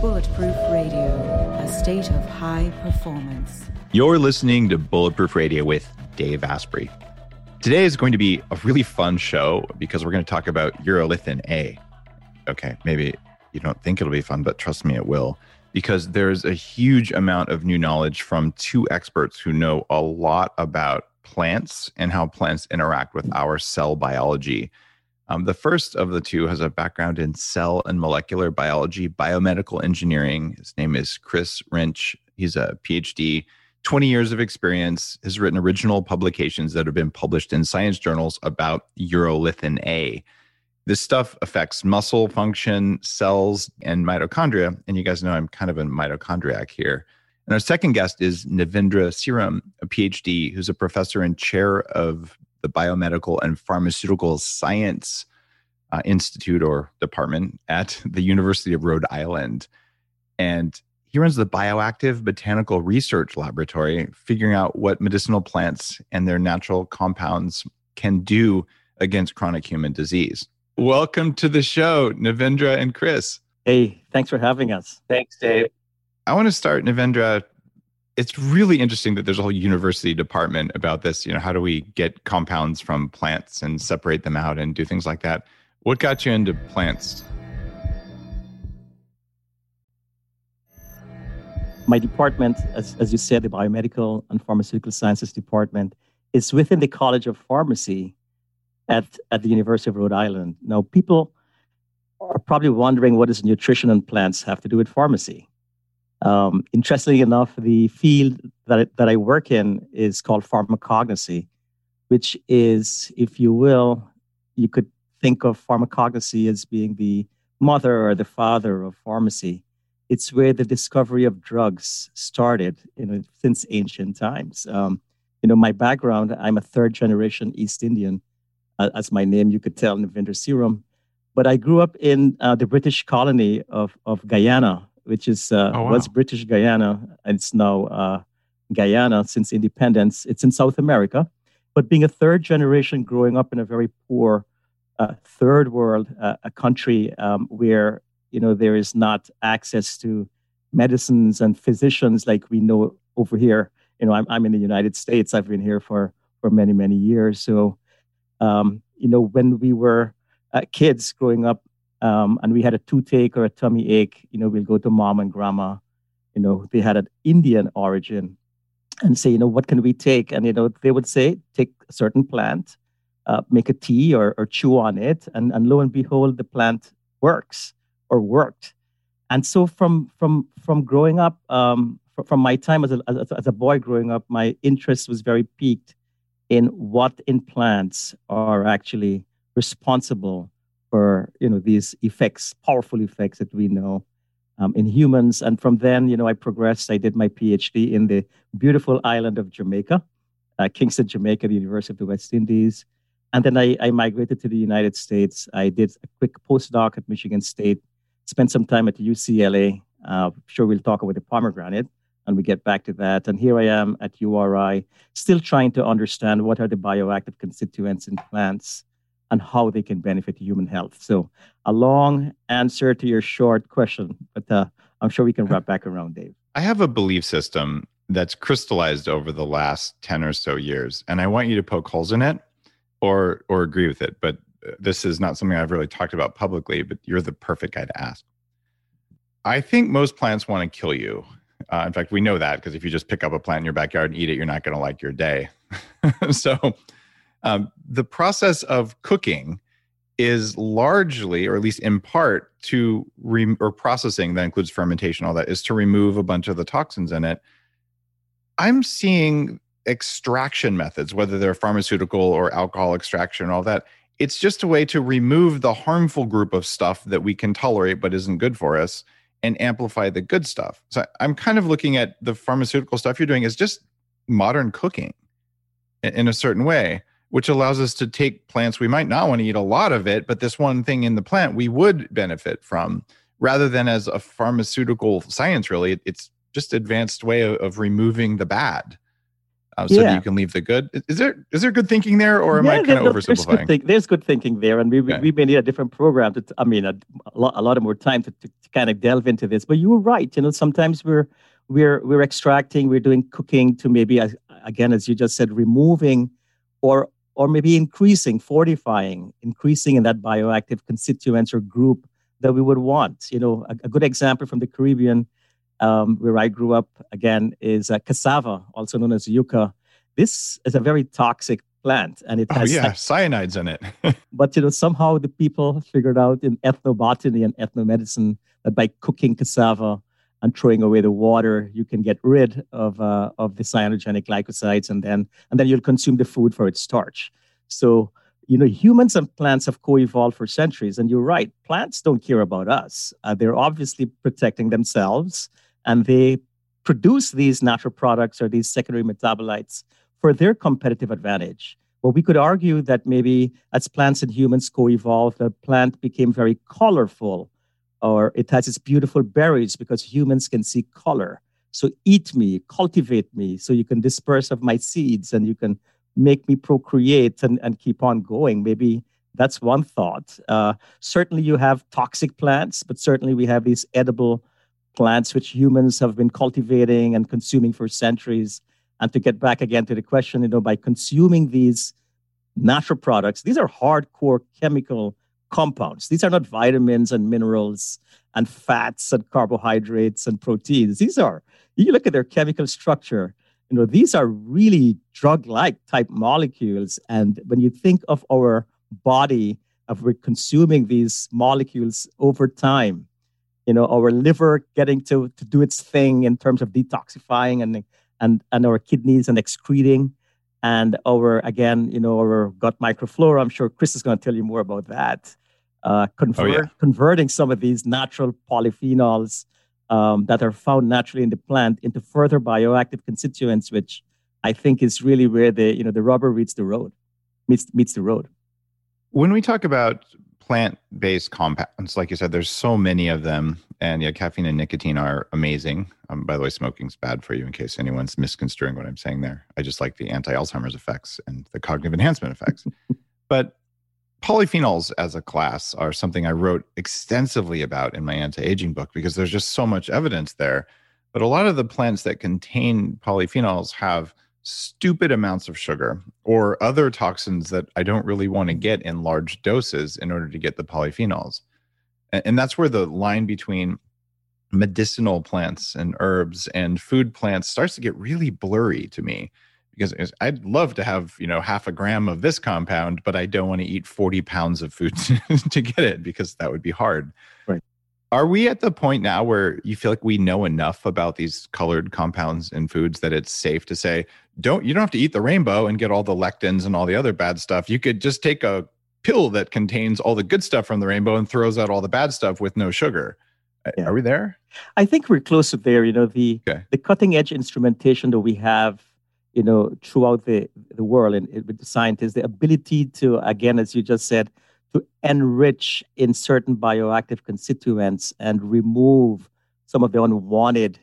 Bulletproof Radio, a state of high performance. You're listening to Bulletproof Radio with Dave Asprey. Today is going to be a really fun show because we're going to talk about urolithin A. Okay, maybe you don't think it'll be fun, but trust me, it will. Because there's a huge amount of new knowledge from two experts who know a lot about plants and how plants interact with our cell biology. Um, the first of the two has a background in cell and molecular biology, biomedical engineering. His name is Chris Rinsch. He's a PhD, 20 years of experience, has written original publications that have been published in science journals about urolithin A. This stuff affects muscle function, cells, and mitochondria. And you guys know I'm kind of a mitochondriac here. And our second guest is Navindra Seeram, a PhD who's a professor and chair of the Biomedical and Pharmaceutical Science uh, Institute or Department at the University of Rhode Island. And he runs the Bioactive Botanical Research Laboratory, figuring out what medicinal plants and their natural compounds can do against chronic human disease. Welcome to the show, Navindra and Chris. Hey, thanks for having us. Thanks, Dave. I want to start, Navindra, it's really interesting that there's a whole university department about this. You know, how do we get compounds from plants and separate them out and do things like that? What got you into plants? My department, as, as you said, the Biomedical and Pharmaceutical Sciences Department, is within the College of Pharmacy at, at the University of Rhode Island. Now, people are probably wondering what does nutrition and plants have to do with pharmacy? Um, interestingly enough, the field that I, that I work in is called pharmacognosy, which is, if you will, you could think of pharmacognosy as being the mother or the father of pharmacy. It's where the discovery of drugs started, know, since ancient times. Um, you know, my background, I'm a third generation East Indian, uh, as my name you could tell, Navindra Seeram. But I grew up in uh, the British colony of, of Guyana, which is uh, oh, wow. was British Guyana, and it's now uh, Guyana since independence. It's in South America, but being a third generation growing up in a very poor uh, third world, uh, a country um, where you know there is not access to medicines and physicians like we know over here. You know, I'm I'm in the United States. I've been here for for many many years. So, um, you know, when we were uh, kids growing up um, and we had a toothache or a tummy ache, you know, we'll go to mom and grandma, you know, they had an Indian origin and say, you know, what can we take? And, you know, they would say, take a certain plant, uh, make a tea or, or chew on it. And, and lo and behold, the plant works or worked. And so from, from, from growing up, um, from my time as a, as, as a boy growing up, my interest was very piqued in what in plants are actually responsible for you know these effects, powerful effects that we know um, in humans. And from then, you know, I progressed. I did my PhD in the beautiful island of Jamaica, uh, Kingston, Jamaica, the University of the West Indies. And then I, I migrated to the United States. I did a quick postdoc at Michigan State, spent some time at UCLA. Uh, sure, we'll talk about the pomegranate and we get back to that. And here I am at URI, still trying to understand what are the bioactive constituents in plants and how they can benefit human health. So, a long answer to your short question, but uh, I'm sure we can wrap back around, Dave. I have a belief system that's crystallized over the last 10 or so years, and I want you to poke holes in it or or agree with it. But uh, this is not something I've really talked about publicly, but you're the perfect guy to ask. I think most plants want to kill you. Uh, in fact, we know that because if you just pick up a plant in your backyard and eat it, you're not going to like your day. so, um, the process of cooking is largely, or at least in part, to re- or processing that includes fermentation, all that is to remove a bunch of the toxins in it. I'm seeing extraction methods, whether they're pharmaceutical or alcohol extraction, all that. It's just a way to remove the harmful group of stuff that we can tolerate but isn't good for us and amplify the good stuff. So I'm kind of looking at the pharmaceutical stuff you're doing as just modern cooking in a certain way which allows us to take plants we might not want to eat a lot of it but this one thing in the plant we would benefit from rather than as a pharmaceutical science really it's just advanced way of, of removing the bad uh, so yeah. you can leave the good. Is there is there good thinking there, or am yeah, I kind of oversimplifying? There's good, think, there's good, thinking there, and we okay. we may need a different program to. I mean, a, a, lot a lot of more time to, to, to kind of delve into this. But you were right. You know, sometimes we're we're we're extracting, we're doing cooking to maybe again, as you just said, removing or or maybe increasing, fortifying, increasing in that bioactive constituents or group that we would want. You know, a, a good example from the Caribbean, um, where I grew up, again, is uh, cassava, also known as yucca. This is a very toxic plant, and it oh, has oh, yeah, cyanides in it. but you know, somehow the people figured out in ethnobotany and ethnomedicine that by cooking cassava and throwing away the water, you can get rid of uh, of the cyanogenic glycosides, and then and then you'll consume the food for its starch. So you know, humans and plants have co-evolved for centuries, and you're right. Plants don't care about us. Uh, they're obviously protecting themselves, and they produce these natural products or these secondary metabolites for their competitive advantage. Well, we could argue that maybe as plants and humans co-evolved, the plant became very colorful or it has its beautiful berries because humans can see color. So eat me, cultivate me, so you can disperse of my seeds and you can make me procreate and, and keep on going. Maybe that's one thought. Uh, certainly, you have toxic plants, but certainly we have these edible plants which humans have been cultivating and consuming for centuries. And to get back again to the question, you know, by consuming these natural products, these are hardcore chemical compounds. These are not vitamins and minerals and fats and carbohydrates and proteins. These are, you look at their chemical structure, you know, these are really drug-like type molecules. And when you think of our body, of we're consuming these molecules over time, you know, our liver getting to, to do its thing in terms of detoxifying and and and our kidneys and excreting and our again you know our gut microflora i'm sure chris is going to tell you more about that uh, convert, oh, yeah. converting some of these natural polyphenols um, that are found naturally in the plant into further bioactive constituents which i think is really where the you know the rubber meets the road meets meets the road when we talk about plant-based compounds. Like you said there's so many of them. And yeah caffeine and nicotine are amazing. Um, by the way smoking's bad for you in case anyone's misconstruing what i'm saying there. I just like the anti-alzheimer's effects and the cognitive enhancement effects. But polyphenols as a class are something i wrote extensively about in my anti-aging book because there's just so much evidence there. But a lot of the plants that contain polyphenols have stupid amounts of sugar or other toxins that I don't really want to mm. get in large doses in order to get the polyphenols. And that's where the line between medicinal plants and herbs and food plants starts to get really blurry to me because I'd love to have, you know, half a gram of this compound, but I don't want to eat 40 pounds of food to get it because that would be hard. Right. Are we at the point now where you feel like we know enough about these colored compounds in foods that it's safe to say, don't you don't have to eat the rainbow and get all the lectins and all the other bad stuff. You could just take a pill that contains all the good stuff from the rainbow and throws out all the bad stuff with no sugar. Yeah. Are we there? I think we're close to there. You know, the okay. the cutting edge instrumentation that we have, you know, throughout the, the world and with the scientists, the ability to, again, as you just said, to enrich in certain bioactive constituents and remove some of the unwanted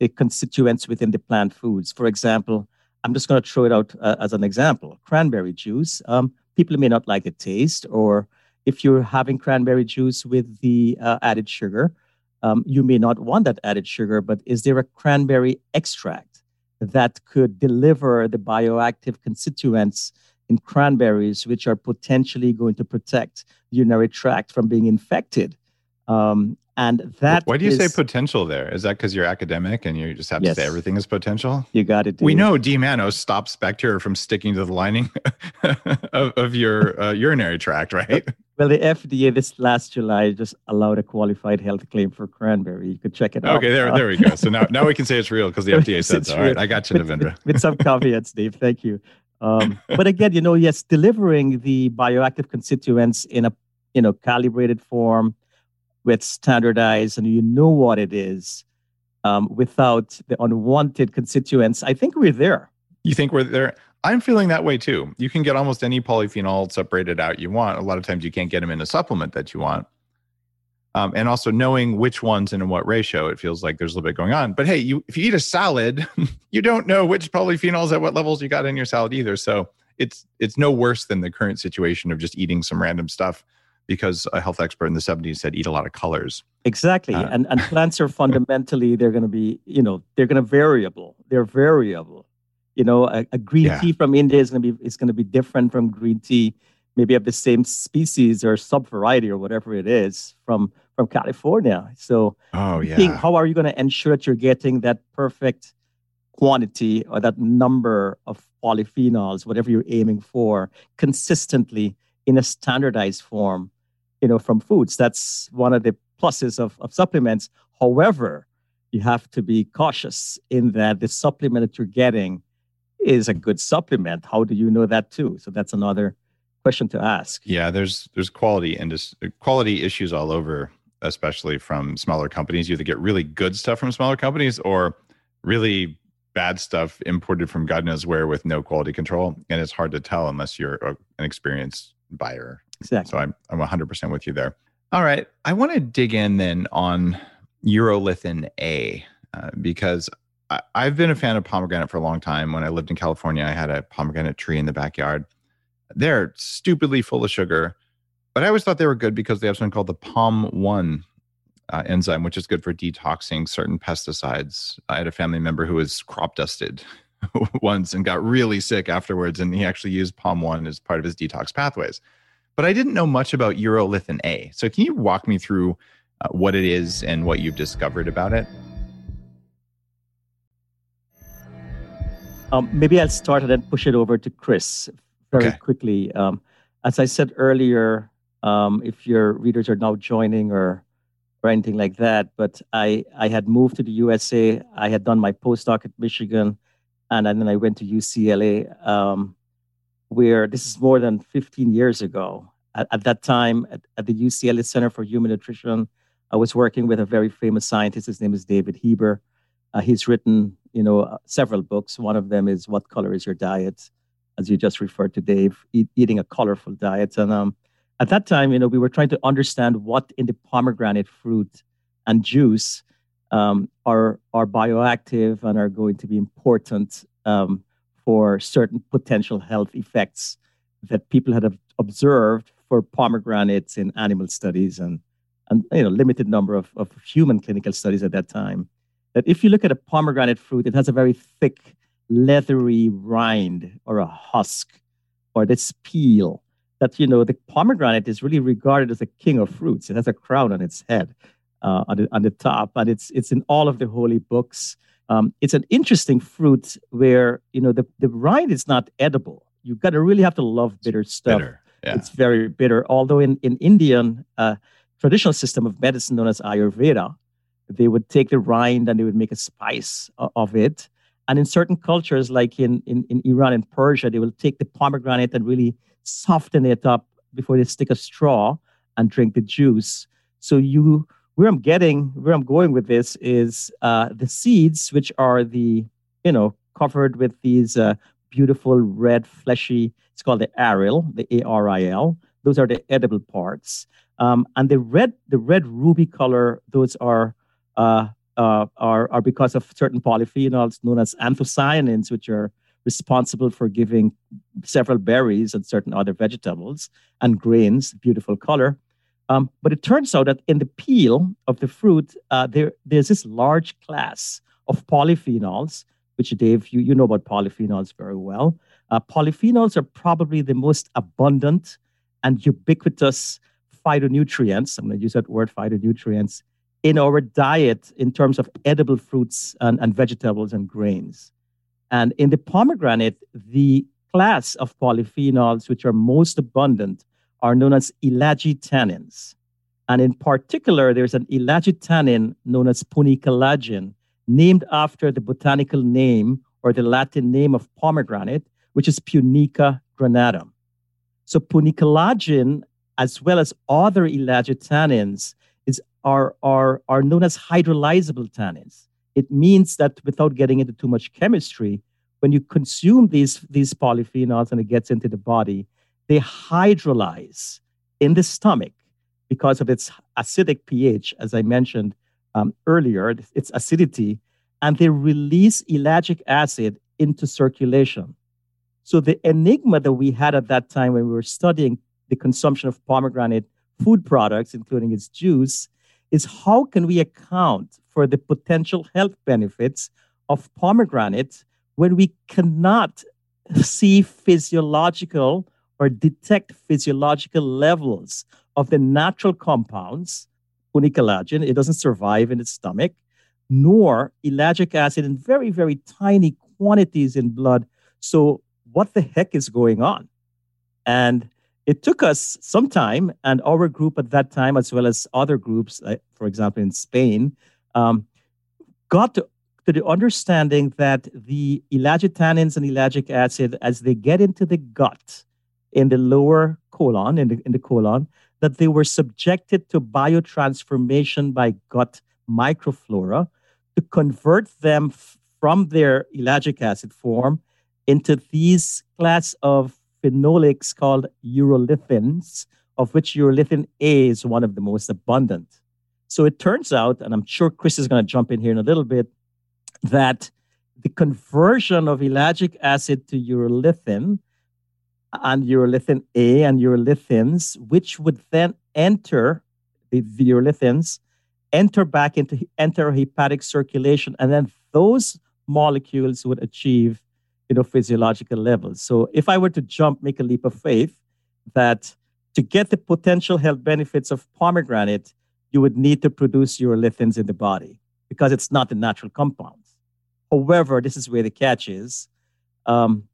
uh, constituents within the plant foods. For example, I'm just going to throw it out uh, as an example cranberry juice. Um, people may not like the taste, or if you're having cranberry juice with the uh, added sugar, um, you may not want that added sugar, but is there a cranberry extract that could deliver the bioactive constituents in cranberries, which are potentially going to protect the urinary tract from being infected. Um, and that why do you is, say potential there? Is that because you're academic and you just have yes. to say everything is potential? You got it. We know D-mannose stops bacteria from sticking to the lining of, of, your uh, urinary tract, right? Well, the FDA this last July just allowed a qualified health claim for cranberry. You could check it out. Okay, there, there we go. So now, now we can say it's real because the FDA said so. All right, I got you, Devendra. With, with some caveats, Dave. Thank you. Um, but again, you know, yes, delivering the bioactive constituents in a you know calibrated form with standardized and you know what it is um, without the unwanted constituents. I think we're there. You think we're there? I'm feeling that way too. You can get almost any polyphenol separated out you want. A lot of times you can't get them in a supplement that you want. Um, and also knowing which ones and in what ratio, it feels like there's a little bit going on. But hey, you if you eat a salad, you don't know which polyphenols at what levels you got in your salad either. So it's it's no worse than the current situation of just eating some random stuff because a health expert in the 70s said eat a lot of colors. Exactly. Uh, and and plants are fundamentally they're going to be, you know, they're going to be variable. They're variable. You know, a, a green yeah. tea from India is going to be is going to be different from green tea maybe of the same species or sub variety or whatever it is from from California. So oh yeah. Think, how are you going to ensure that you're getting that perfect quantity or that number of polyphenols, whatever you're aiming for, consistently in a standardized form, you know, from foods. That's one of the pluses of, of supplements. However, you have to be cautious in that the supplement that you're getting is a good supplement. How do you know that too? So that's another question to ask. Yeah, there's there's quality and quality issues all over, especially from smaller companies. You either get really good stuff from smaller companies or really bad stuff imported from God knows where with no quality control, and it's hard to tell unless you're an experienced buyer. Exactly. So I'm I'm 100% with you there. All right, I want to dig in then on urolithin A uh, because I, I've been a fan of pomegranate for a long time. When I lived in California, I had a pomegranate tree in the backyard. They're stupidly full of sugar, but I always thought they were good because they have something called the PON1 uh, enzyme, which is good for detoxing certain pesticides. I had a family member who was crop dusted once and got really sick afterwards, and he actually used PON1 as part of his detox pathways. But I didn't know much about urolithin A. So, can you walk me through uh, what it is and what you've discovered about it? Um, maybe I'll start and then push it over to Chris very okay. quickly. Um, as I said earlier, um, if your readers are now joining or or anything like that, but I I had moved to the USA. I had done my postdoc at Michigan, and, then I went to UCLA, um, where this is more than 15 years ago. At, at that time, at, at, the UCLA Center for Human Nutrition, I was working with a very famous scientist. His name is David Heber. Uh, he's written, you know, several books. One of them is "What Color Is Your Diet?" as you just referred to, Dave, eat, eating a colorful diet. And um, at that time, you know, we were trying to understand what in the pomegranate fruit and juice um, are are bioactive and are going to be important um, for certain potential health effects that people had observed for pomegranates in animal studies and and you know limited number of, of human clinical studies at that time. That if you look at a pomegranate fruit, it has a very thick leathery rind or a husk or this peel that you know the pomegranate is really regarded as a king of fruits it has a crown on its head uh, on, the, on the top and it's it's in all of the holy books um, it's an interesting fruit where you know the, the rind is not edible You've got to really have to love bitter stuff bitter, yeah. it's very bitter although in, in indian uh, traditional system of medicine known as ayurveda they would take the rind and they would make a spice of it and in certain cultures, like in, in, in Iran and Persia, they will take the pomegranate and really soften it up before they stick a straw and drink the juice. So you, where I'm getting, where I'm going with this is uh, the seeds, which are the, you know, covered with these uh, beautiful red fleshy. It's called the aril, the A R I L. Those are the edible parts, um, and the red, the red ruby color. Those are uh, uh, are, are because of certain polyphenols known as anthocyanins, which are responsible for giving several berries and certain other vegetables and grains beautiful color. Um, but it turns out that in the peel of the fruit, uh, there, there's this large class of polyphenols, which Dave, you, you know about polyphenols very well. Uh, polyphenols are probably the most abundant and ubiquitous phytonutrients. I'm going to use that word phytonutrients in our diet in terms of edible fruits and, and vegetables and grains. And in the pomegranate, the class of polyphenols which are most abundant are known as ellagitannins. And in particular, there's an ellagitannin known as punicalagin, named after the botanical name or the Latin name of pomegranate, which is Punica granatum. So punicalagin, as well as other ellagitannins, are, are, are known as hydrolyzable tannins. It means that without getting into too much chemistry, when you consume these, these polyphenols and it gets into the body, they hydrolyze in the stomach because of its acidic pH, as I mentioned um, earlier, its acidity, and they release ellagic acid into circulation. So the enigma that we had at that time when we were studying the consumption of pomegranate food products, including its juice, is how can we account for the potential health benefits of pomegranate when we cannot see physiological or detect physiological levels of the natural compounds, punicalagin, it doesn't survive in its stomach, nor ellagic acid in very, very tiny quantities in blood. So, what the heck is going on? And it took us some time, and our group at that time, as well as other groups, uh, for example, in Spain, um, got to, to the understanding that the ellagitannins and ellagic acid, as they get into the gut in the lower colon, in the, in the colon, that they were subjected to biotransformation by gut microflora to convert them f- from their ellagic acid form into these class of phenolics called urolithins, of which urolithin A is one of the most abundant. So it turns out, and I'm sure Chris is going to jump in here in a little bit, that the conversion of ellagic acid to urolithin and urolithin A and urolithins, which would then enter the, the urolithins, enter back into enterohepatic circulation, and then those molecules would achieve you know, physiological levels. So if I were to jump, make a leap of faith that to get the potential health benefits of pomegranate, you would need to produce urolithins in the body because it's not the natural compounds. However, this is where the catch is. Um,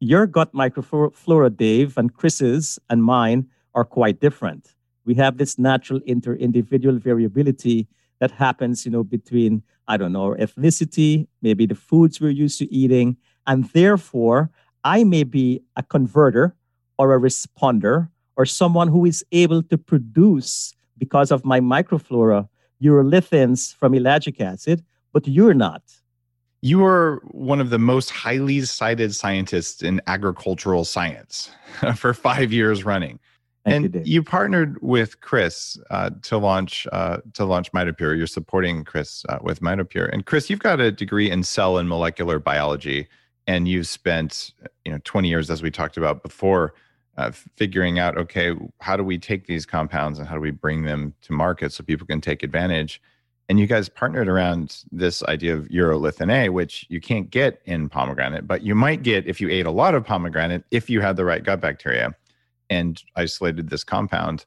your gut microflora, Dave, and Chris's and mine are quite different. We have this natural inter-individual variability that happens, you know, between, I don't know, ethnicity, maybe the foods we're used to eating, and therefore, I may be a converter or a responder or someone who is able to produce, because of my microflora, urolithins from ellagic acid, but you're not. You are one of the most highly cited scientists in agricultural science for five years running. Thank and you, you, partnered with Chris uh, to launch uh, to launch MitoPure. You're supporting Chris uh, with MitoPure. And Chris, you've got a degree in cell and molecular biology and you've spent you know 20 years as we talked about before uh, figuring out okay how do we take these compounds and how do we bring them to market so people can take advantage and you guys partnered around this idea of urolithin A, which you can't get in pomegranate, but you might get if you ate a lot of pomegranate if you had the right gut bacteria and isolated this compound.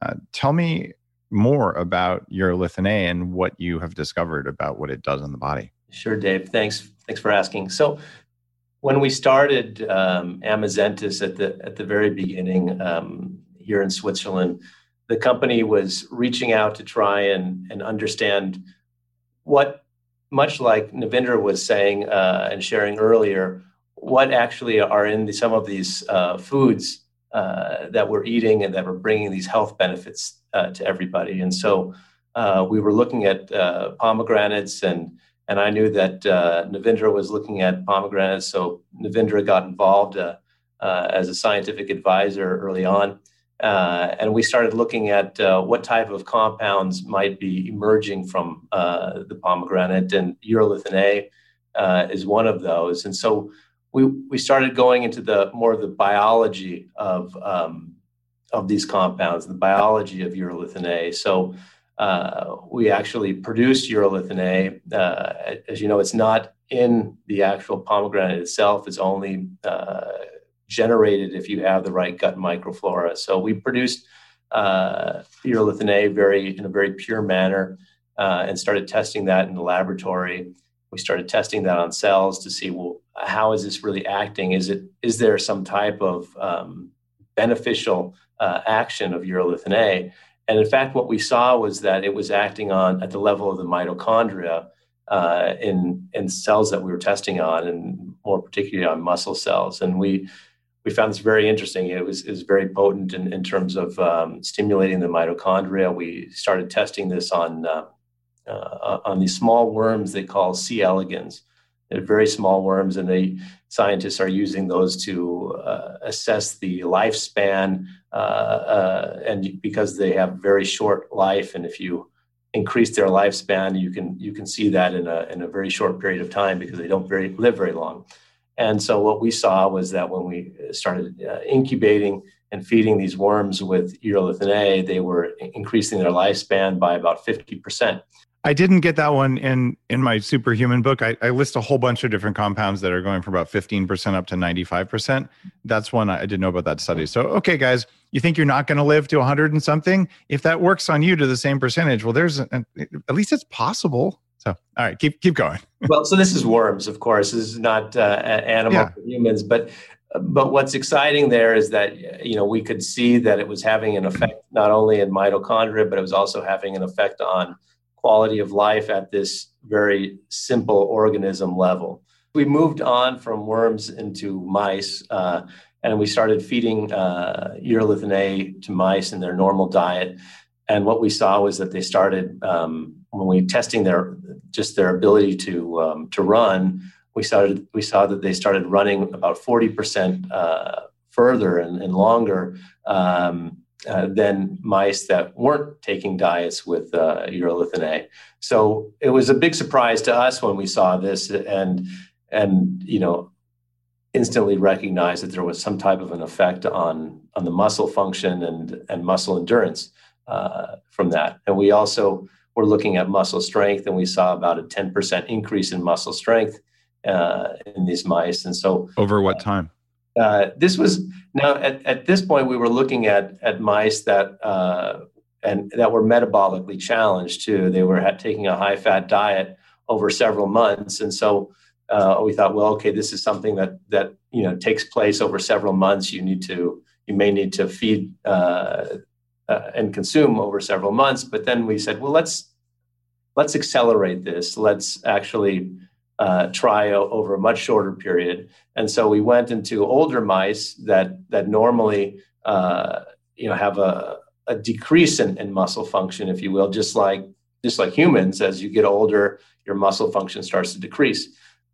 Uh, tell me more about urolithin A and what you have discovered about what it does in the body. Sure, Dave. Thanks. Thanks for asking. So, when we started um, Amazentis at the at the very beginning um, here in Switzerland, the company was reaching out to try and and understand what, much like Navindra was saying uh, and sharing earlier, what actually are in the, some of these uh, foods uh, that we're eating and that we're bringing these health benefits uh, to everybody. And so uh, we were looking at uh, pomegranates and and I knew that Navindra was looking at pomegranates, so Navindra got involved as a scientific advisor early on, uh, and we started looking at uh, what type of compounds might be emerging from uh, the pomegranate, and urolithin A is one of those, and so we we started going into the more of the biology of um, of these compounds, the biology of urolithin A. So uh, we actually produce urolithin A. Uh, as you know, it's not in the actual pomegranate itself. It's only uh, generated if you have the right gut microflora. So we produced uh, urolithin A very in a very pure manner uh, and started testing that in the laboratory. We started testing that on cells to see well how is this really acting? Is it is there some type of um, beneficial uh, action of urolithin A? And in fact, what we saw was that it was acting on at the level of the mitochondria uh, in in cells that we were testing on, and more particularly on muscle cells. And we we found this very interesting. It was, it was very potent in, in terms of um, stimulating the mitochondria. We started testing this on uh, uh, on these small worms they call C. elegans. They're very small worms, and they scientists are using those to uh, assess the lifespan, uh, uh, and because they have very short life, and if you increase their lifespan, you can you can see that in a in a very short period of time because they don't very live very long. And so what we saw was that when we started uh, incubating and feeding these worms with urolithin A, they were increasing their lifespan by about 50%. I didn't get that one in in my superhuman book. I, I, list a whole bunch of different compounds that are going from about 15% up to 95%. That's one I didn't know about that study. So, okay, guys, you think you're not going to live to 100 and something? If that works on you to the same percentage, well, there's at least it's possible. So, all right, keep keep going. well, so this is worms, of course. This is not uh, animal yeah. humans, but but what's exciting there is that you know we could see that it was having an effect not only in mitochondria, but it was also having an effect on quality of life at this very simple organism level. We moved on from worms into mice, uh, and we started feeding uh, urolithin A to mice in their normal diet. And what we saw was that they started um, when we testing their just their ability to um, to run. We started we saw that they started running about forty percent uh, further and, and longer um, uh, than mice that weren't taking diets with uh, urolithin A. So it was a big surprise to us when we saw this, and and you know instantly recognized that there was some type of an effect on on the muscle function and and muscle endurance uh, from that. And we also were looking at muscle strength, and we saw about a 10% increase in muscle strength uh, in these mice. And so, over what time? Uh, this was now at, at this point we were looking at at mice that uh, and that were metabolically challenged too. They were taking a high fat diet over several months, and so uh, we thought, well, okay, this is something that that you know takes place over several months. You need to you may need to feed uh, and consume over several months. But then we said, well, let's let's accelerate this. Let's actually uh, try over a much shorter period. And so we went into older mice that that normally uh, you know have a, a decrease in, in muscle function, if you will, just like just like humans. As you get older, your muscle function starts to decrease.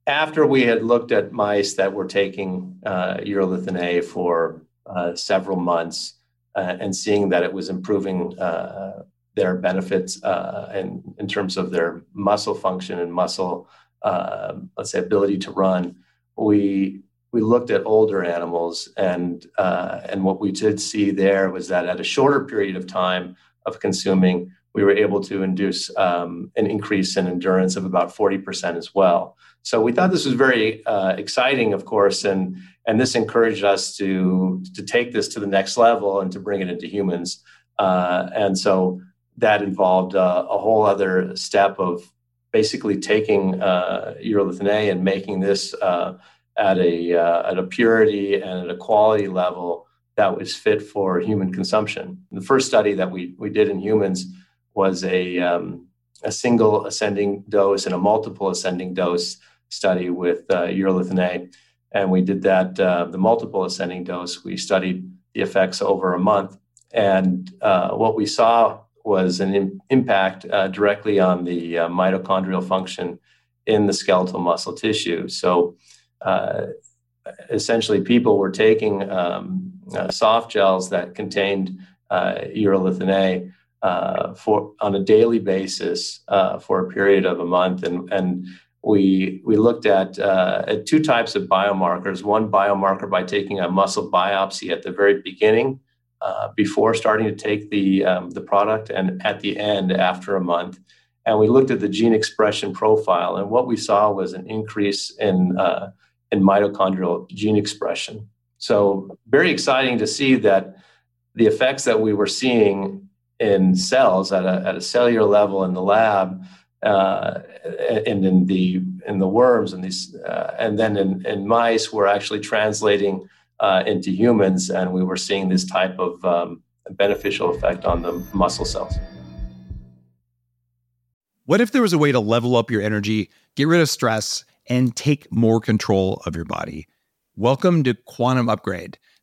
After we had looked at mice that were taking uh, urolithin A for uh, several months, uh, and seeing that it was improving uh, their benefits uh, in, in terms of their muscle function and muscle, uh, let's say, ability to run, we we looked at older animals, and and what we did see there was that at a shorter period of time of consuming, we were able to induce um, an increase in endurance of about 40% as well. So we thought this was very uh, exciting, of course, and and this encouraged us to to take this to the next level and to bring it into humans. Uh, and so that involved uh, a whole other step of basically taking uh, urolithin A and making this uh, at a uh, at a purity and at a quality level that was fit for human consumption. The first study that we we did in humans was a um, a single ascending dose and a multiple ascending dose study with uh, urolithin A. And we did that, uh, the multiple ascending dose. We studied the effects over a month. And uh, what we saw was an Im- impact uh, directly on the uh, mitochondrial function in the skeletal muscle tissue. So uh, essentially, people were taking um, soft gels that contained urolithin A. Uh, for on a daily basis uh, for a period of a month, and and we we looked at, uh, at two types of biomarkers. One biomarker by taking a muscle biopsy at the very beginning, uh, before starting to take the um, the product, and at the end after a month. And we looked at the gene expression profile, and what we saw was an increase in uh, in mitochondrial gene expression. So very exciting to see that the effects that we were seeing in cells at a, at a cellular level in the lab uh, and in the in the worms and these uh, and then in, in mice we're actually translating uh, into humans and we were seeing this type of um, beneficial effect on the muscle cells. What if there was a way to level up your energy get rid of stress and take more control of your body? Welcome to quantum upgrade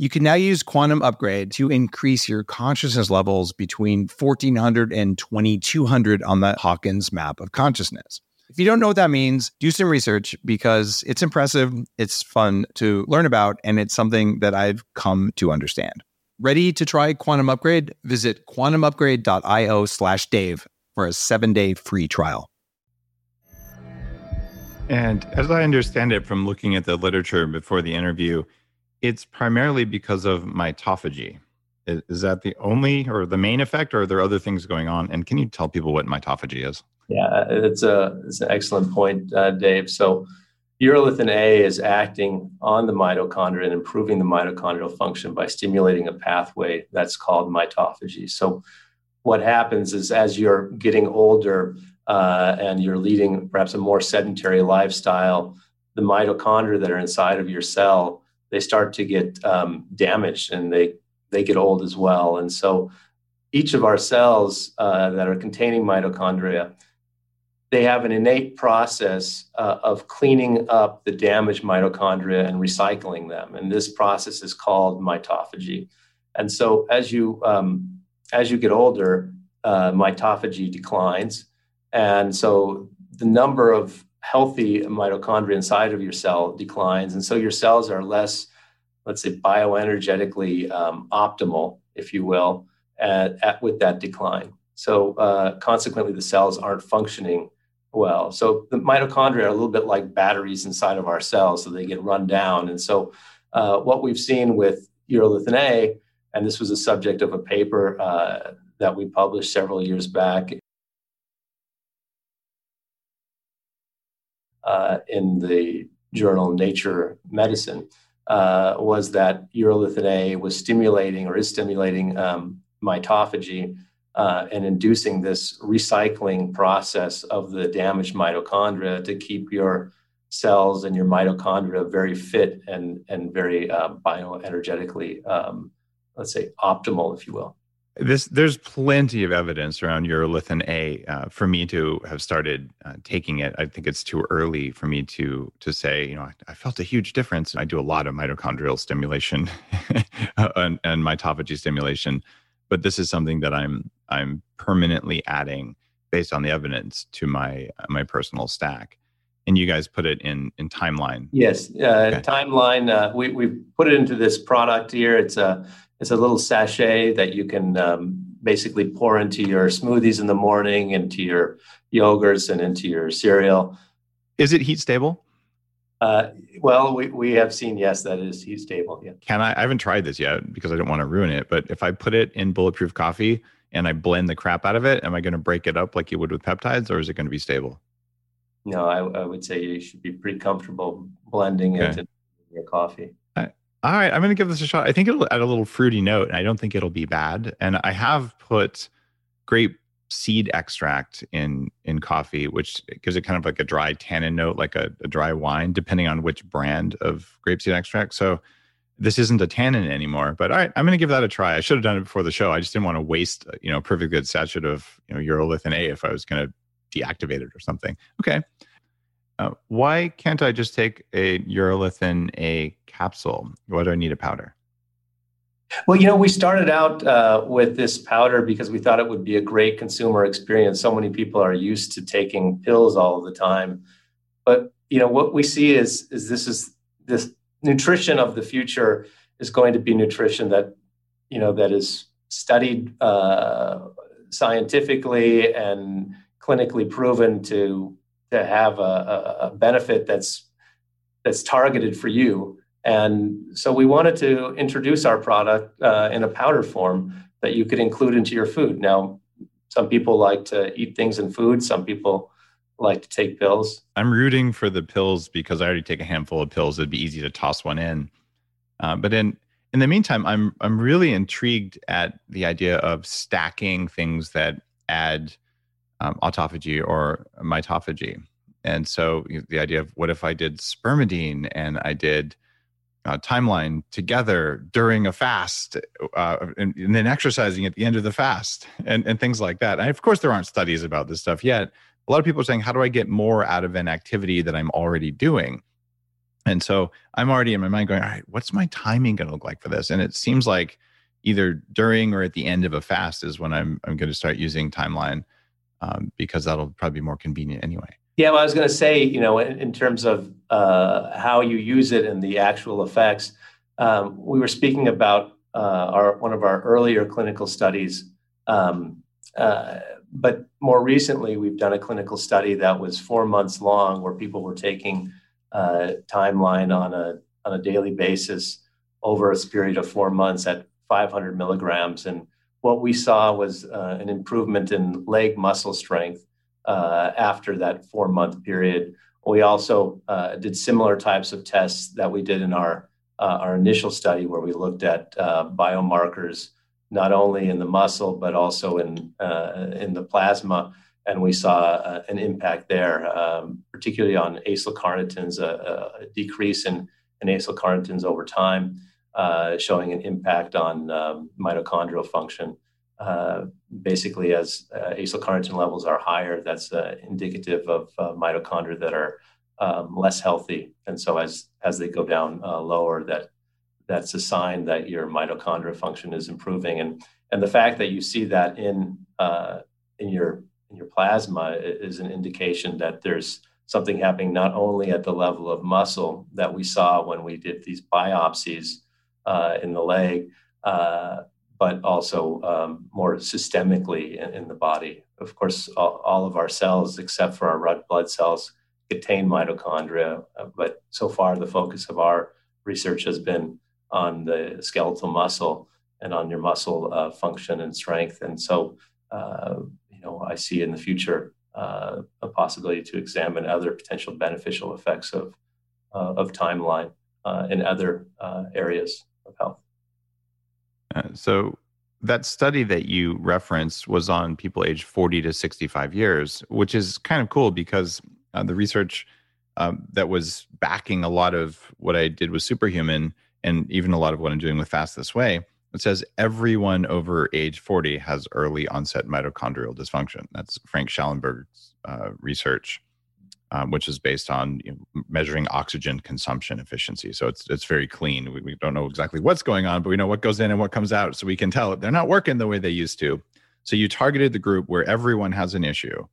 You can now use Quantum Upgrade to increase your consciousness levels between 1400 and 2200 on the Hawkins map of consciousness. If you don't know what that means, do some research because it's impressive, it's fun to learn about, and it's something that I've come to understand. Ready to try Quantum Upgrade? Visit quantumupgrade.io slash Dave for a seven day free trial. And as I understand it from looking at the literature before the interview, it's primarily because of mitophagy. Is, that the only or the main effect, or are there other things going on? And can you tell people what mitophagy is? Yeah, it's a it's an excellent point, uh, Dave. So, urolithin A is acting on the mitochondria and improving the mitochondrial function by stimulating a pathway that's called mitophagy. So, what happens is as you're getting older uh, and you're leading perhaps a more sedentary lifestyle, the mitochondria that are inside of your cell they start to get um, damaged and they they get old as well. And so each of our cells uh, that are containing mitochondria, they have an innate process uh, of cleaning up the damaged mitochondria and recycling them. And this process is called mitophagy. And so as you um, as you get older, uh, mitophagy declines. And so the number of healthy mitochondria inside of your cell declines. And so your cells are less, let's say, bioenergetically um, optimal, if you will, at, at, with that decline. So uh, consequently, the cells aren't functioning well. So the mitochondria are a little bit like batteries inside of our cells, so they get run down. And so uh, what we've seen with urolithin A and this was a subject of a paper uh, that we published several years back uh, in the journal Nature Medicine, uh, was that urolithin A was stimulating or is stimulating um, mitophagy uh, and inducing this recycling process of the damaged mitochondria to keep your cells and your mitochondria very fit and, and very uh, bioenergetically um, let's say, optimal, if you will. This there's plenty of evidence around urolithin A uh, for me to have started uh, taking it. I think it's too early for me to to say. You know, I, I felt a huge difference. I do a lot of mitochondrial stimulation and, and mitophagy stimulation, but this is something that I'm I'm permanently adding based on the evidence to my uh, my personal stack and you guys put it in in timeline yes uh, okay. timeline uh, we, we put it into this product here it's a it's a little sachet that you can um, basically pour into your smoothies in the morning, into your yogurts, and into your cereal. Is it heat stable? Uh, well, we, we have seen, yes, that is heat stable. Yeah. Can I? I haven't tried this yet because I don't want to ruin it. But if I put it in bulletproof coffee and I blend the crap out of it, am I going to break it up like you would with peptides or is it going to be stable? No, I, I would say you should be pretty comfortable blending okay. it in your coffee all right, I'm going to give this a shot. I think it'll add a little fruity note, and I don't think it'll be bad. And I have put grape seed extract in in coffee, which gives it kind of like a dry tannin note, like a, a dry wine, depending on which brand of grape seed extract. So this isn't a tannin anymore. But all right, I'm going to give that a try. I should have done it before the show. I just didn't want to waste, you know, a perfect good sachet of you know urolithin A if I was going to deactivate it or something. Okay. Uh, why can't I just take a urolithin A capsule? Why do I need a powder? Well, you know, we started out uh, with this powder because we thought it would be a great consumer experience. So many people are used to taking pills all the time, but you know what we see is is this is this nutrition of the future is going to be nutrition that you know that is studied uh, scientifically and clinically proven to to have a, a benefit that's that's targeted for you. And so we wanted to introduce our product uh, in a powder form that you could include into your food. Now, some people like to eat things in food. Some people like to take pills. I'm rooting for the pills because I already take a handful of pills. It'd be easy to toss one in. Uh, but in in the meantime, I'm I'm really intrigued at the idea of stacking things that add um, autophagy or mitophagy. and so the idea of what if I did spermidine and I did uh, timeline together during a fast uh, and, and, then exercising at the end of the fast and, and things like that. And of course, there aren't studies about this stuff yet. A lot of people are saying, how do I get more out of an activity that I'm already doing? And so I'm already in my mind going, all right, what's my timing going to look like for this? And it seems like either during or at the end of a fast is when I'm, I'm going to start using timeline um, because that'll probably be more convenient anyway. Yeah, well, I was going to say, you know, in, in terms of uh, how you use it and the actual effects, um, we were speaking about uh, our one of our earlier clinical studies, um, uh, but more recently we've done a clinical study that was four months long, where people were taking uh, timeline on a on a daily basis over a period of four months at 500 milligrams, and what we saw was uh, an improvement in leg muscle strength uh, after that four month period. We also uh, did similar types of tests that we did in our uh, our initial study, where we looked at uh, biomarkers not only in the muscle but also in uh, in the plasma, and we saw an impact there, um, particularly on acylcarnitines, a, a, decrease in, in acylcarnitines over time, showing an impact on um, mitochondrial function. Uh, basically, as uh, acylcarnitine levels are higher, that's uh, indicative of uh, mitochondria that are um, less healthy. And so, as as they go down uh, lower, that that's a sign that your mitochondria function is improving. And and the fact that you see that in in your in your plasma is an indication that there's something happening not only at the level of muscle that we saw when we did these biopsies in the leg, uh, but also um, more systemically in, in, the body. Of course, all, all, of our cells, except for our red blood cells, contain mitochondria. Uh, but so far, the focus of our research has been on the skeletal muscle and on your muscle uh, function and strength. And so, uh, you know, I see in the future uh, a possibility to examine other potential beneficial effects of uh, of timeline in other areas of health. Uh, so that study that you referenced was on people aged 40 to 65 years, which is kind of cool because uh, the research um, that was backing a lot of what I did with Superhuman and even a lot of what I'm doing with Fast This Way, it says everyone over age 40 has early onset mitochondrial dysfunction. That's Frank Shallenberger's uh, research um, which is based on you know, measuring oxygen consumption efficiency. So it's it's very clean. We, we don't know exactly what's going on, but we know what goes in and what comes out, so we can tell they're not working the way they used to. So you targeted the group where everyone has an issue,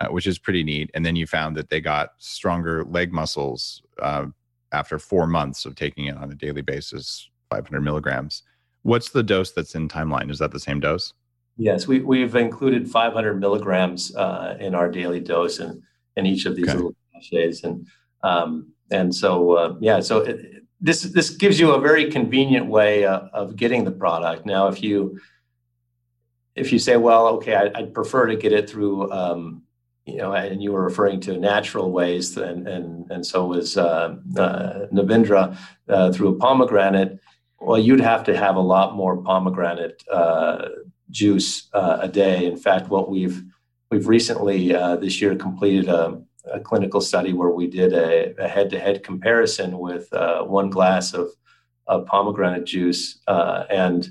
uh, which is pretty neat, and then you found that they got stronger leg muscles uh, after four months of taking it on a daily basis, 500 milligrams. What's the dose that's in timeline? Is that the same dose? Yes, we, we've included 500 milligrams uh, in our daily dose, and in each of these okay. little sachets. And um, and so uh, yeah, so it, this this gives you a very convenient way uh, of getting the product. Now, if you if you say, well, okay, I, would prefer to get it through, um, you know, and you were referring to natural ways, and and and so was uh, uh, Navindra uh, through a pomegranate. Well, you'd have to have a lot more pomegranate uh, juice uh, a day. In fact, what we've We've recently uh, this year completed a, clinical study where we did a, a head-to-head comparison with uh, one glass of, pomegranate juice uh, and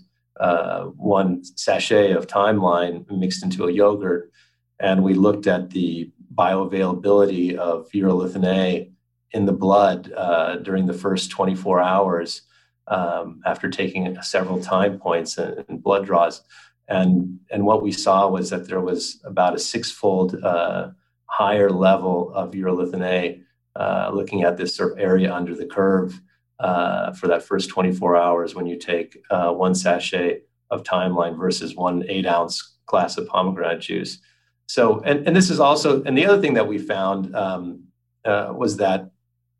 one sachet of timeline mixed into a yogurt, and we looked at the bioavailability of urolithin A in the blood during the first 24 hours um, after taking several time points and blood draws and and what we saw was that there was about a sixfold uh, higher level of urolithin A, uh, looking at this sort of area under the curve uh, for that first 24 hours when you take uh, one sachet of timeline versus one eight ounce glass of pomegranate juice. So, and, and this is also, and the other thing that we found um, uh, was that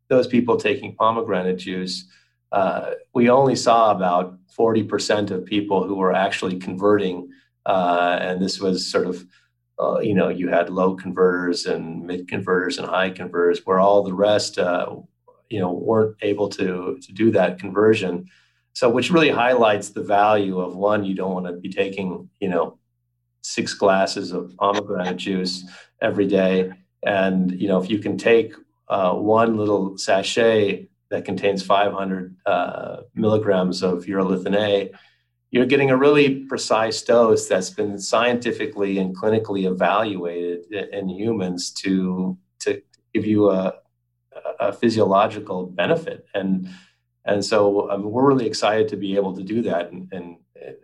those people taking pomegranate juice uh, we only saw about 40% of people who were actually converting. Uh, and this was sort of, uh, you know, you had low converters and mid converters and high converters, where all the rest, uh, you know, weren't able to, to do that conversion. So, which really highlights the value of one, you don't want to be taking, you know, six glasses of pomegranate juice every day and you know if you can take uh, one little sachet that contains 500 uh, milligrams of urolithin A, you're getting a really precise dose that's been scientifically and clinically evaluated in humans to to give you a, a physiological benefit and and so um, we're really excited to be able to do that and, and,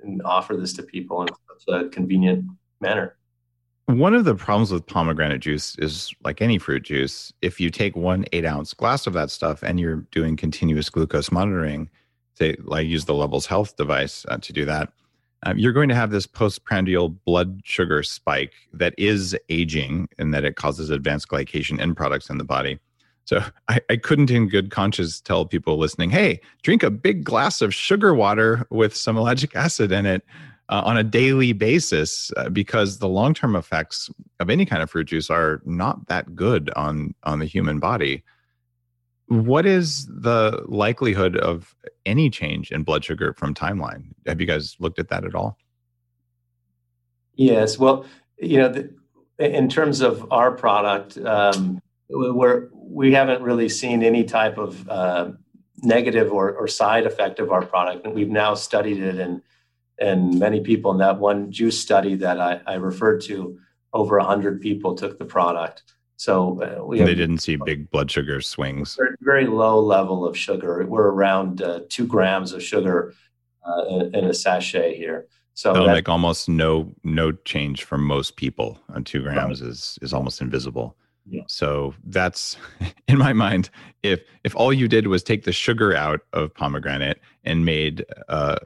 and offer this to people in such a convenient manner. One of the problems with pomegranate juice is like any fruit juice, if you take one eight ounce glass of that stuff and you're doing continuous glucose monitoring, say, like use the Levels Health device uh, to do that, um, you're going to have this postprandial blood sugar spike that is aging and that it causes advanced glycation end products in the body. So I, I couldn't, in good conscience, tell people listening, hey, drink a big glass of sugar water with some ellagic acid in it uh, on a daily basis uh, because the long term effects of any kind of fruit juice are not that good on, on the human body. What is the likelihood of any change in blood sugar from timeline? Have you guys looked at that at all? Yes. Well, you know, the, in terms of our product, um, we're we haven't really seen any type of uh, negative or, or side effect of our product, and we've now studied it in and many people in that one juice study that I, I referred to, over hundred people took the product. So uh, we they didn't see big blood sugar swings. Very, very low level of sugar. We're around uh, two grams of sugar uh, in, in, a sachet here. So that, like almost no no change for most people. On two grams right. is is almost invisible. Yeah. So that's in my mind. If if all you did was take the sugar out of pomegranate and made uh,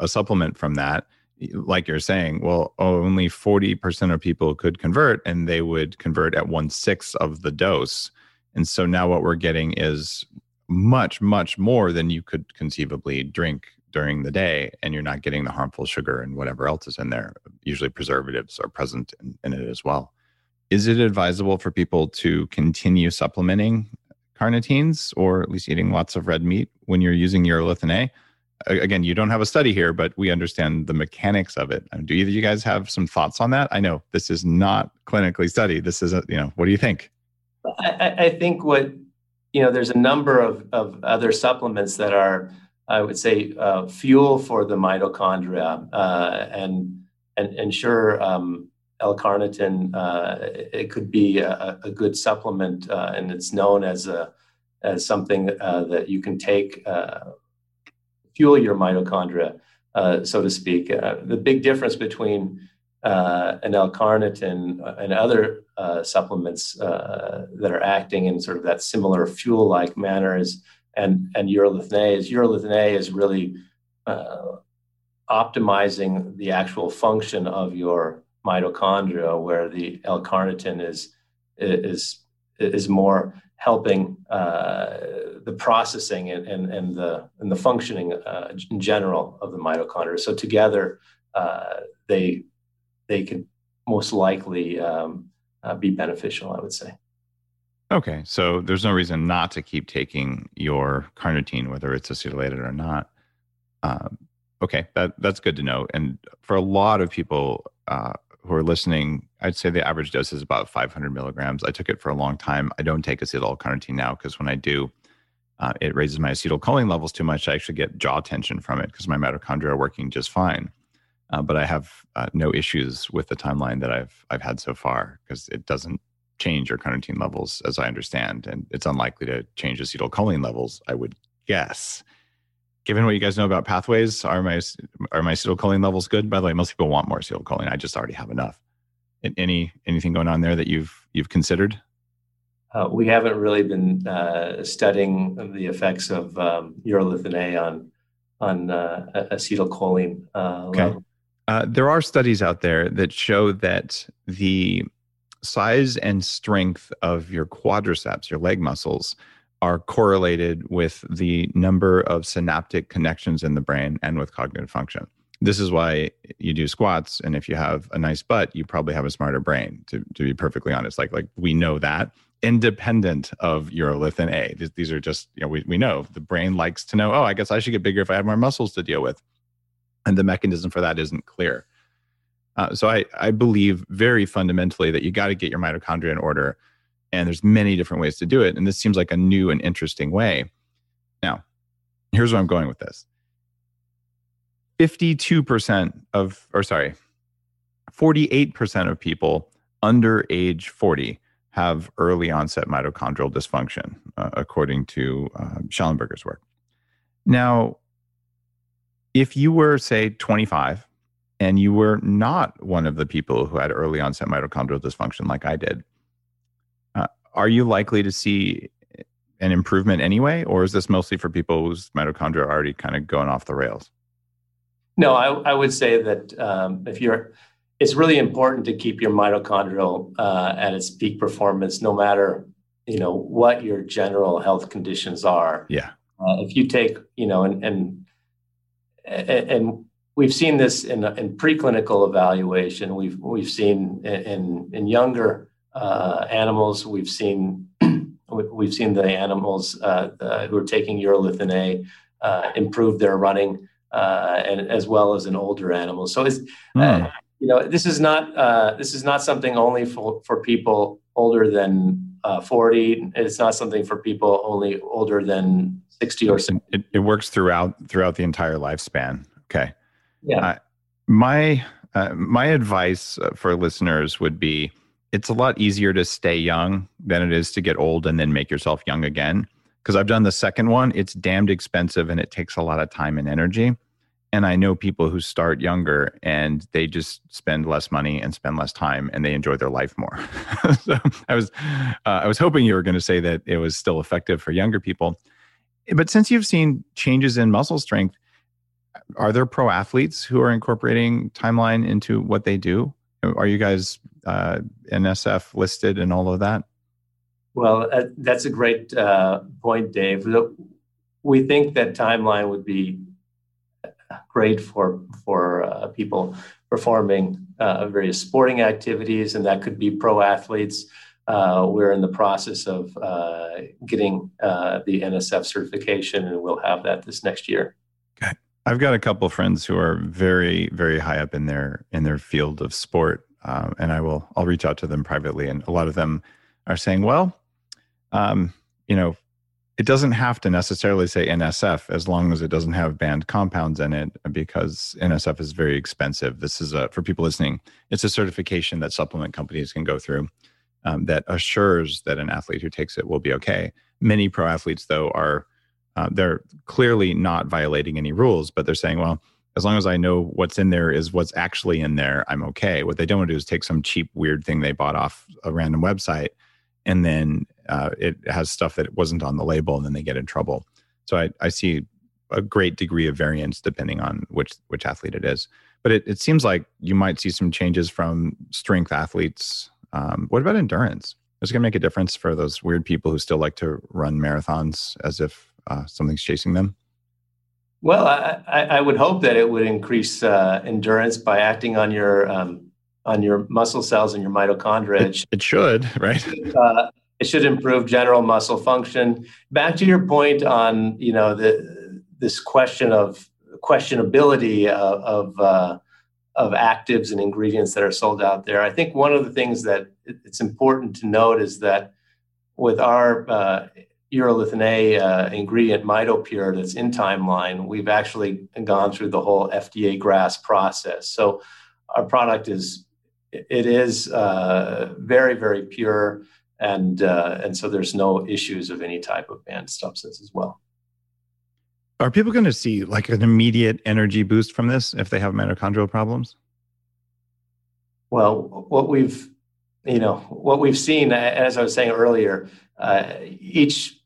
a supplement from that, like you're saying, well, only forty percent of people could convert, and they would convert at one sixth of the dose. And so now what we're getting is much much more than you could conceivably drink during the day, and you're not getting the harmful sugar and whatever else is in there. Usually preservatives are present in, in it as well is it advisable for people to continue supplementing carnitines or at least eating lots of red meat when you're using urolithin A? Again, you don't have a study here, but we understand the mechanics of it. Do either you guys have some thoughts on that? I know this is not clinically studied. This is, a, you know, what do you think? I, I think what, you know, there's a number of, of other supplements that are, I would say, uh, fuel for the mitochondria uh, and, and ensure um, L-carnitine, uh, it could be a, a good supplement, uh, and it's known as a as something uh, that you can take uh, fuel your mitochondria, uh, so to speak. Uh, the big difference between uh, an L-carnitine uh, and other uh, supplements that are acting in sort of that similar fuel-like manner is and and urolithin A is urolithin A is really optimizing the actual function of your mitochondria, where the L-carnitine is is is more helping uh, the processing and, and, and the and the functioning uh, in general of the mitochondria. So together, uh, they they could most likely um, uh, be beneficial. I would say. Okay, so there's no reason not to keep taking your carnitine, whether it's acetylated or not. Um, okay, that that's good to know. And for a lot of people, uh, who are listening, I'd say the average dose is about 500 milligrams. I took it for a long time. I don't take acetylcarnitine now because when I do, uh, it raises my acetylcholine levels too much. I actually get jaw tension from it because my mitochondria are working just fine. Uh, but I have uh, no issues with the timeline that I've I've had so far because it doesn't change your carnitine levels, as I understand, and it's unlikely to change acetylcholine levels. I would guess given what you guys know about pathways, are my are my acetylcholine levels good? By the way, most people want more acetylcholine. I just already have enough. Any anything going on there that you've you've considered? Uh, we haven't really been uh, studying the effects of um, urolithin A on on uh, acetylcholine uh, okay. Uh, there are studies out there that show that the size and strength of your quadriceps, your leg muscles, are correlated with the number of synaptic connections in the brain and with cognitive function. This is why you do squats. And if you have a nice butt, you probably have a smarter brain, to, to be perfectly honest. Like, like we know that independent of urolithin A. These, these are just, you know, we, we know the brain likes to know, oh, I guess I should get bigger if I have more muscles to deal with. And the mechanism for that isn't clear. Uh, so I, I believe very fundamentally that you got to get your mitochondria in order and there's many different ways to do it and this seems like a new and interesting way now here's where i'm going with this 52% of or sorry 48% of people under age 40 have early onset mitochondrial dysfunction uh, according to uh, Shallenberger's work now if you were say 25 and you were not one of the people who had early onset mitochondrial dysfunction like I did, uh, are you likely to see an improvement anyway, or is this mostly for people whose mitochondria are already kind of going off the rails? No, I, I would say that um, if you're, it's really important to keep your mitochondrial uh, at its peak performance, no matter you know what your general health conditions are. Yeah. Uh, if you take, you know, and and and we've seen this in, in preclinical evaluation. We've we've seen in in younger uh, animals. We've seen we've seen the animals uh, uh, who are taking urolithin A uh, improve their running, uh, and as well as in older animals. So it's mm. you know this is not uh, this is not something only for for people older than 40. It's not something for people only older than 60 or 70. It, it works throughout throughout the entire lifespan. Okay. Yeah. Uh, my uh, my advice uh, for listeners would be it's a lot easier to stay young than it is to get old and then make yourself young again. Because I've done the second one, it's damned expensive and it takes a lot of time and energy. And I know people who start younger and they just spend less money and spend less time and they enjoy their life more. so I was uh, I was hoping you were going to say that it was still effective for younger people. But since you've seen changes in muscle strength, are there pro athletes who are incorporating timeline into what they do? Are you guys uh, NSF listed and all of that? Well, uh, that's a great uh, point, Dave. We think that timeline would be great for for uh, people performing uh, various sporting activities, and that could be pro athletes. Uh, we're in the process of getting the NSF certification, and we'll have that this next year. Okay. I've got a couple friends who are very, very high up in their in their field of sport, and I will I'll reach out to them privately, and a lot of them are saying, well, um, you know, it doesn't have to necessarily say NSF as long as it doesn't have banned compounds in it, because NSF is very expensive. This is a for people listening, it's a certification that supplement companies can go through um, that assures that an athlete who takes it will be okay. Many pro athletes, though, are uh, they're clearly not violating any rules, but they're saying, well, as long as I know what's in there is what's actually in there, I'm okay. What they don't want to do is take some cheap, weird thing they bought off a random website and then uh, it has stuff that wasn't on the label and then they get in trouble. So I, I see a great degree of variance depending on which which athlete it is. But it, it seems like you might see some changes from strength athletes. Um, what about endurance? Is it going to make a difference for those weird people who still like to run marathons as if uh, something's chasing them? Well, I, I, would hope that it would increase uh, endurance by acting on your um, on your muscle cells and your mitochondria. It, it should, right? Uh, it should improve general muscle function. Back to your point on you know the this question of questionability of of, uh, of actives and ingredients that are sold out there. I think one of the things that it's important to note is that with our uh, urolithin A uh, ingredient MitoPure that's in timeline, we've actually gone through the whole FDA GRAS process. So our product is it is uh, very very pure, and uh, and so there's no issues of any type of banned substance as well. Are people going to see like an immediate energy boost from this if they have mitochondrial problems? Well, what we've you know what we've seen, as I was saying earlier, uh, each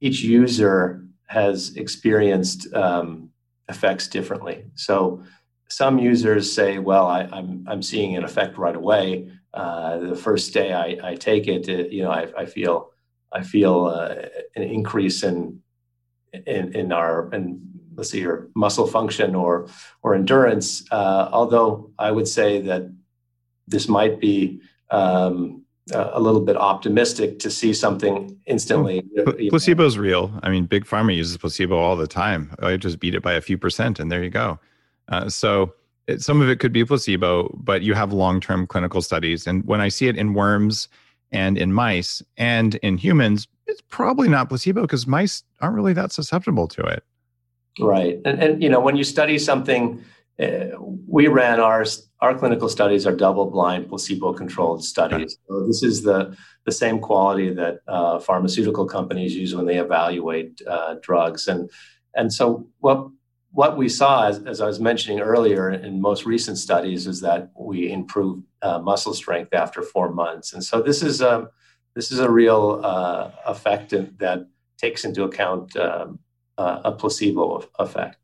each user has experienced um, effects differently. So some users say, "Well, I, am I'm, I'm seeing an effect right away. Uh, the first day I, I take it, it, you know, I, I feel I feel uh, an increase in in in our and let's see your muscle function or or endurance. Uh, although I would say that this might be um, a little bit optimistic to see something instantly. Well, placebo is real. I mean, big pharma uses placebo all the time. I just beat it by a few percent, and there you go. Uh, so it, some of it could be placebo, but you have long-term clinical studies, and when I see it in worms and in mice and in humans, it's probably not placebo because mice aren't really that susceptible to it. Right, and and you know when you study something, uh, we ran our our clinical studies are double-blind, placebo-controlled studies. So this is the the same quality that uh, pharmaceutical companies use when they evaluate uh, drugs, and and so what what we saw, as, as, I was mentioning earlier in most recent studies, is that we improve uh, muscle strength after four months, and so this is a um, this is a real uh, effect that takes into account um, uh, a placebo effect.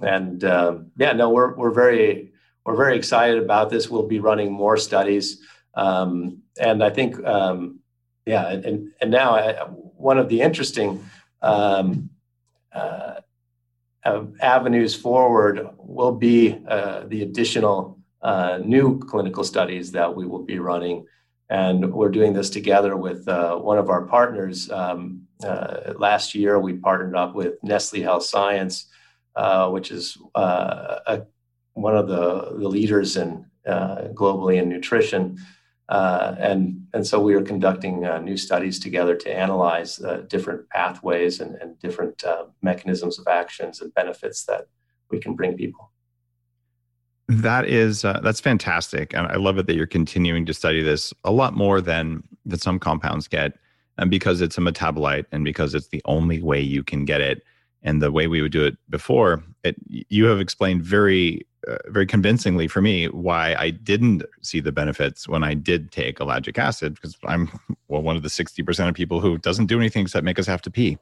And um, yeah, no, we're we're very we're very excited about this. We'll be running more studies, um, and I think um, yeah, and and now I, one of the interesting um, uh, avenues forward will be uh, the additional uh, new clinical studies that we will be running. And we're doing this together with uh, one of our partners. Um, uh, last year, we partnered up with Nestle Health Science, uh, which is uh, a, one of the, the leaders in globally in nutrition. Uh, and and so we are conducting uh, new studies together to analyze uh, different pathways and, and different uh, mechanisms of actions and benefits that we can bring people. That is uh, that's fantastic, and I love it that you're continuing to study this a lot more than that some compounds get, and because it's a metabolite and because it's the only way you can get it, and the way we would do it before, it you have explained very uh, very convincingly for me why I didn't see the benefits when I did take ellagic acid because I'm well one of the 60% of people who doesn't do anything except make us have to pee.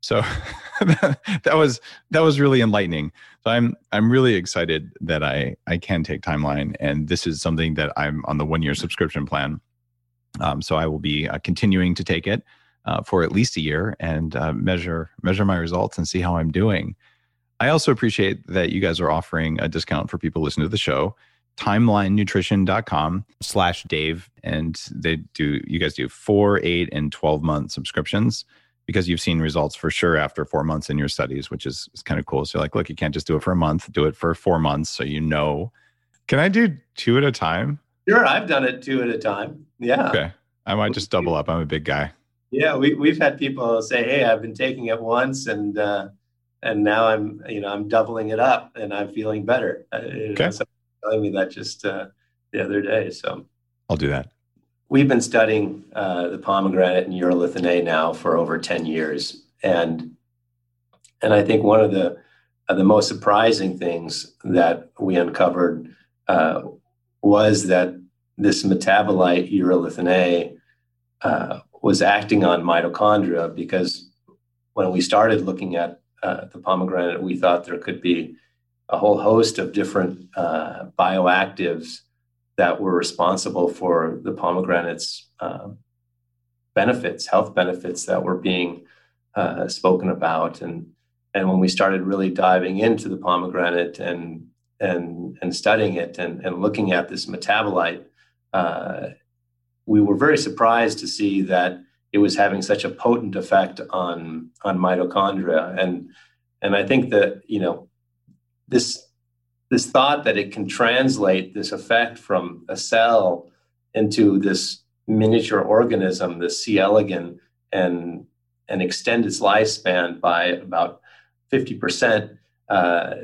So that was that was really enlightening. So I'm I'm really excited that I I can take timeline and this is something that I'm on the one year subscription plan. Um, so I will be uh, continuing to take it uh, for at least a year and uh, measure measure my results and see how I'm doing. I also appreciate that you guys are offering a discount for people listening to the show. TimelineNutrition.com slash Dave. And they do, you guys do four, eight, and 12 month subscriptions because you've seen results for sure after four months in your studies, which is, is kind of cool. So, like, look, you can't just do it for a month, do it for four months so you know. Can I do two at a time? Sure. I've done it two at a time. Yeah. Okay. I might just double up. I'm a big guy. Yeah. We, we've had people say, hey, I've been taking it once and, uh, and now I'm you know I'm doubling it up and I'm feeling better. Uh, okay. telling me that just uh, the other day. So I'll do that. We've been studying uh, the pomegranate and urolithin A now for over ten years, and and I think one of the uh, the most surprising things that we uncovered uh, was that this metabolite urolithin A uh, was acting on mitochondria because when we started looking at uh, the pomegranate, we thought there could be a whole host of different uh, bioactives that were responsible for the pomegranate's uh, benefits, health benefits that were being uh, spoken about. And and when we started really diving into the pomegranate and and and studying it and, and looking at this metabolite, uh, we were very surprised to see that it was having such a potent effect on on mitochondria and and i think that you know this this thought that it can translate this effect from a cell into this miniature organism the c elegans and and extend its lifespan by about 50% uh,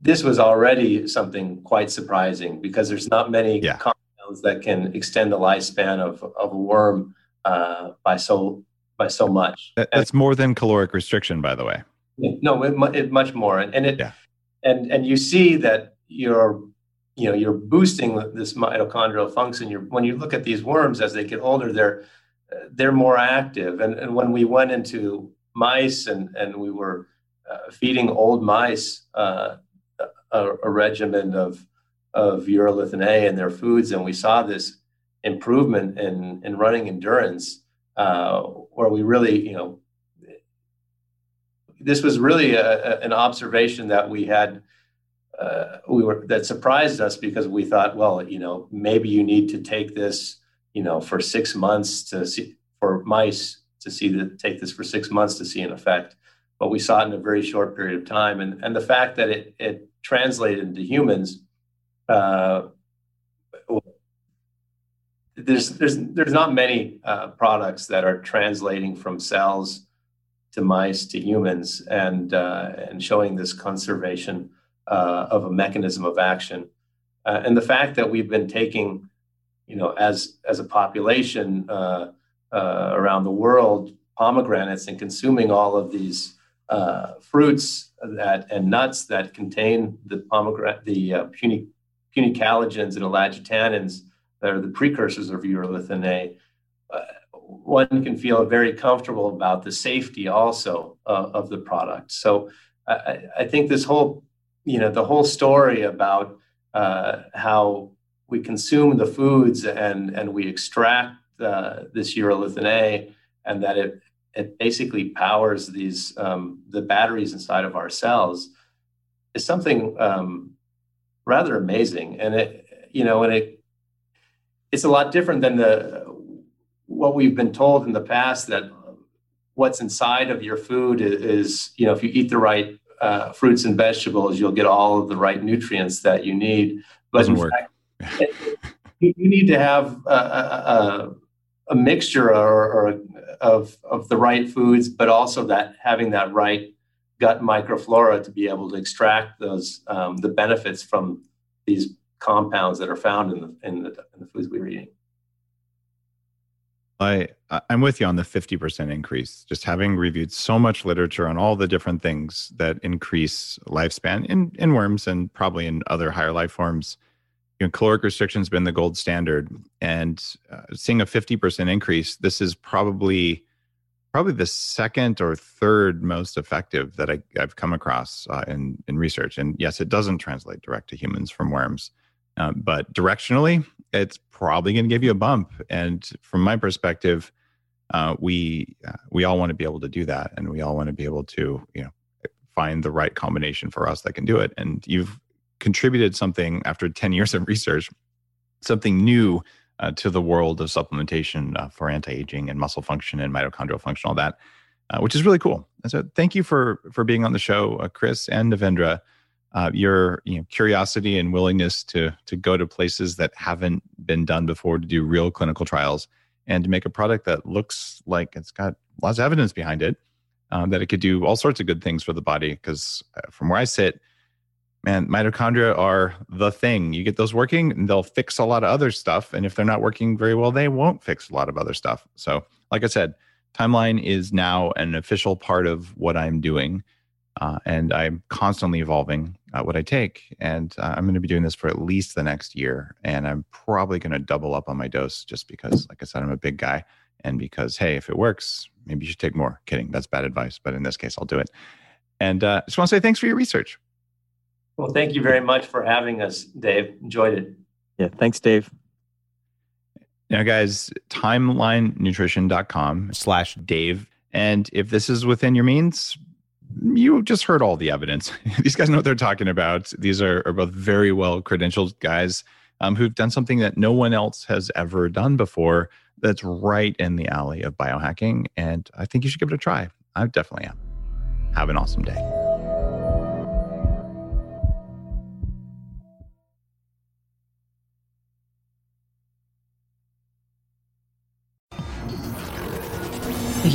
this was already something quite surprising because there's not many yeah. compounds that can extend the lifespan of, of a worm uh, by so by so much. That's more than caloric restriction, by the way. No, it, it much more, and, and it yeah. and and you see that you're you know you're boosting this mitochondrial function. You're when you look at these worms as they get older, they're they're more active. And and when we went into mice and and we were uh, feeding old mice uh, a, a regimen of of urolithin A in their foods, and we saw this improvement in in running endurance, uh, where we really, you know, this was really a, a, an observation that we had. Uh, we were that surprised us because we thought, well, you know, maybe you need to take this, you know, for six months to see for mice to see that take this for six months to see an effect. But we saw it in a very short period of time, and and the fact that it it translated into humans uh, there's there's there's not many uh, products that are translating from cells to mice to humans and uh, and showing this conservation uh, of a mechanism of action. Uh, and the fact that we've been taking, you know, as as a population uh, uh, around the world, pomegranates and consuming all of these fruits that and nuts that contain the pomegranate the puny punicalagins and ellagitannins that are the precursors of urolithin A, uh, one can feel very comfortable about the safety also uh, of the product. So I, I, think this whole, you know, the whole story about uh, how we consume the foods and and we extract uh, this urolithin A, and that it it basically powers these um, the batteries inside of our cells is something um, rather amazing, and it you know, and it it's a lot different than the what we've been told in the past that what's inside of your food is, you know if you eat the right uh, fruits and vegetables you'll get all of the right nutrients that you need but Doesn't work. Fact, you need to have a, a, a mixture or, or, of of the right foods but also that having that right gut microflora to be able to extract those um, the benefits from these compounds that are found in the in the, in the foods we're eating. I I'm with you on the 50% increase. Just having reviewed so much literature on all the different things that increase lifespan in in worms and probably in other higher life forms. You know, caloric restriction has been the gold standard, and uh, seeing a 50% increase, this is probably probably the second or third most effective that I, have come across uh, in in research. And yes, it doesn't translate direct to humans from worms, uh, but directionally, it's probably going to give you a bump. And from my perspective, uh, we uh, we all want to be able to do that, and we all want to be able to you know find the right combination for us that can do it. And you've contributed something after 10 years of research, something new uh, to the world of supplementation uh, for anti-aging and muscle function and mitochondrial function, all that, uh, which is really cool. And so, thank you for for being on the show, uh, Chris and Devendra uh, your you know, curiosity and willingness to to go to places that haven't been done before to do real clinical trials and to make a product that looks like it's got lots of evidence behind it um, that it could do all sorts of good things for the body. Because uh, from where i sit man mitochondria are the thing. You get those working and they'll fix a lot of other stuff and if they're not working very well they won't fix a lot of other stuff. So like i said timeline is now an official part of what i'm doing uh, and I'm constantly evolving uh, what I take. And uh, I'm going to be doing this for at least the next year. And I'm probably going to double up on my dose just because, like I said, I'm a big guy. And because, hey, if it works, maybe you should take more. Kidding. That's bad advice. But in this case, I'll do it. And uh, just want to say thanks for your research. Well, thank you very much for having us, Dave. Enjoyed it. Yeah. Thanks, Dave. Now, guys, timelinenutrition.com slash Dave. And if this is within your means, you just heard all the evidence. These guys know what they're talking about. These are, are both very well credentialed guys um, who've done something that no one else has ever done before that's right in the alley of biohacking. And I think you should give it a try. I definitely am. Have an awesome day.